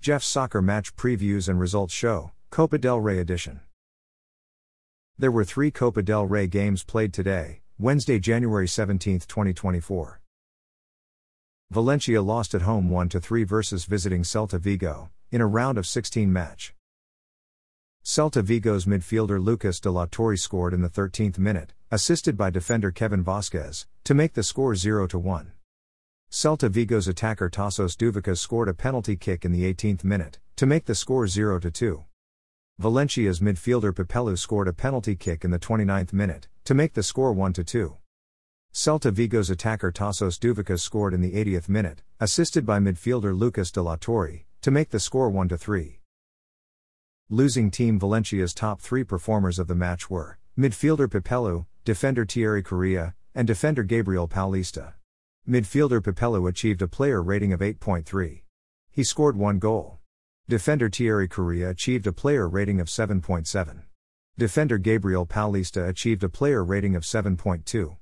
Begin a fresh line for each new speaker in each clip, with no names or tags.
Jeff's soccer match previews and results show, Copa del Rey edition. There were three Copa del Rey games played today, Wednesday, January 17, 2024. Valencia lost at home 1 3 versus visiting Celta Vigo, in a round of 16 match. Celta Vigo's midfielder Lucas de la Torre scored in the 13th minute, assisted by defender Kevin Vasquez, to make the score 0 1. Celta Vigo's attacker Tassos Douvikas scored a penalty kick in the 18th minute, to make the score 0 2. Valencia's midfielder Pepelu scored a penalty kick in the 29th minute, to make the score 1 2. Celta Vigo's attacker Tassos Douvikas scored in the 80th minute, assisted by midfielder Lucas de la Torre, to make the score 1 3. Losing team Valencia's top three performers of the match were midfielder Pepelu, defender Thierry Correia, and defender Gabriel Paulista. Midfielder Pepelu achieved a player rating of 8.3. He scored one goal. Defender Thierry Correia achieved a player rating of 7.7. Defender Gabriel Paulista achieved a player rating of 7.2.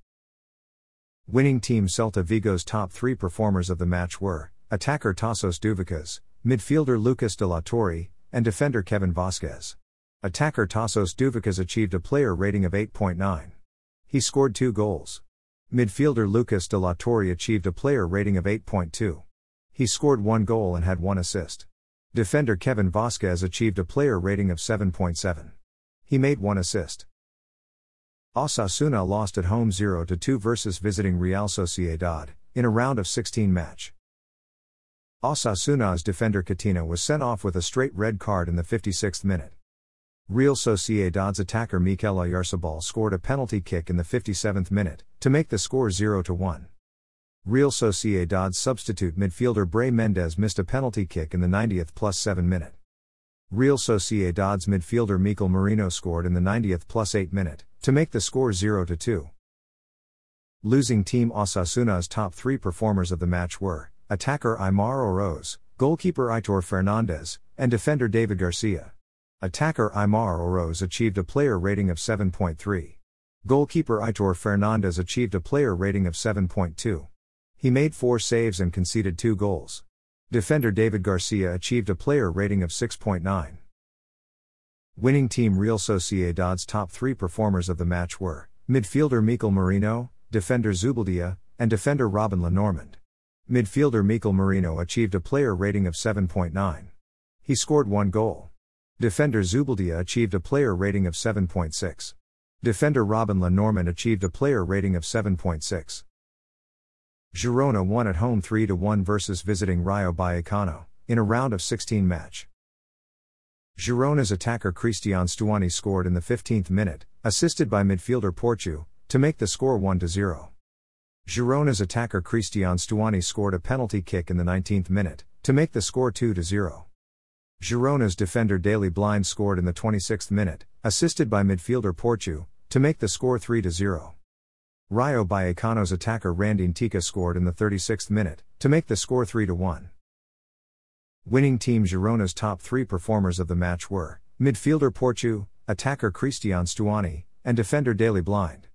Winning team Celta Vigo's top three performers of the match were attacker Tassos Douvikas, midfielder Lucas de la Torre, and defender Kevin Vasquez. Attacker Tassos Douvikas achieved a player rating of 8.9. He scored two goals. Midfielder Lucas de la Torre achieved a player rating of 8.2. He scored one goal and had one assist. Defender Kevin Vasquez achieved a player rating of 7.7. He made one assist. Osasuna lost at home 0 2 versus visiting Real Sociedad, in a round of 16 match. Osasuna's defender Catena was sent off with a straight red card in the 56th minute. Real Sociedad's attacker Mikel Oyarzabal scored a penalty kick in the 57th minute, to make the score 0 1. Real Sociedad's substitute midfielder Brais Mendez missed a penalty kick in the 90th plus 7 minute. Real Sociedad's midfielder Mikel Merino scored in the 90th plus 8 minute, to make the score 0 2. Losing team Osasuna's top three performers of the match were attacker Aimar Oroz, goalkeeper Aitor Fernandez, and defender David Garcia. Attacker Aimar Oroz achieved a player rating of 7.3. Goalkeeper Aitor Fernandez achieved a player rating of 7.2. He made four saves and conceded two goals. Defender David Garcia achieved a player rating of 6.9. Winning team Real Sociedad's top three performers of the match were midfielder Mikel Merino, defender Zubeldia, and defender Robin Lenormand. Midfielder Mikel Merino achieved a player rating of 7.9. He scored one goal. Defender Zubeldia achieved a player rating of 7.6. Defender Robin Lenormand achieved a player rating of 7.6. Girona won at home 3 1 versus visiting Rayo Vallecano, in a round of 16 match. Girona's attacker Cristian Stuani scored in the 15th minute, assisted by midfielder Portu, to make the score 1 0. Girona's attacker Cristian Stuani scored a penalty kick in the 19th minute, to make the score 2 0. Girona's defender Daley Blind scored in the 26th minute, assisted by midfielder Portu, to make the score 3 0. Rayo Vallecano's attacker Randy Nteka scored in the 36th minute, to make the score 3 1. Winning team Girona's top three performers of the match were midfielder Portu, attacker Cristian Stuani, and defender Daley Blind.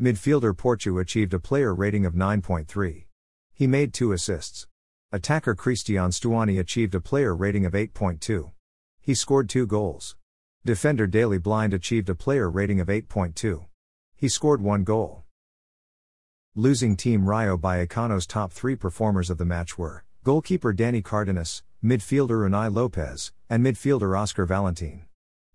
Midfielder Portu achieved a player rating of 9.3. He made two assists. Attacker Cristian Stuani achieved a player rating of 8.2. He scored two goals. Defender Daley Blind achieved a player rating of 8.2. He scored one goal. Losing team Rayo Vallecano's top three performers of the match were goalkeeper Danny Cardenas, midfielder Unai Lopez, and midfielder Oscar Valentin.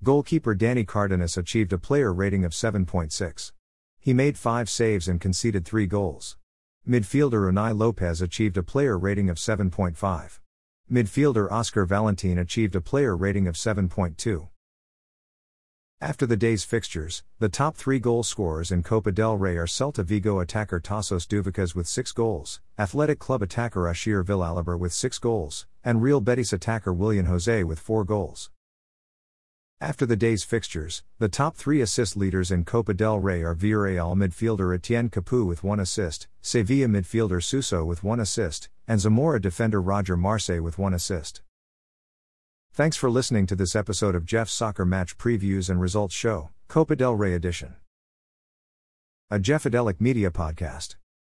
Goalkeeper Danny Cardenas achieved a player rating of 7.6. He made five saves and conceded three goals. Midfielder Unai Lopez achieved a player rating of 7.5. Midfielder Oscar Valentin achieved a player rating of 7.2. After the day's fixtures, the top three goal scorers in Copa del Rey are Celta Vigo attacker Tassos Douvikas with six goals, Athletic Club attacker Asier Villalibre with six goals, and Real Betis attacker Willian Jose with four goals. After the day's fixtures, the top three assist leaders in Copa del Rey are Villarreal midfielder Etienne Capoue with one assist, Sevilla midfielder Suso with one assist, and Zamora defender Roger Marseille with one assist. Thanks for listening to this episode of Jeff's Soccer Match Previews and Results Show, Copa del Rey edition. A Jeffadelic Media Podcast.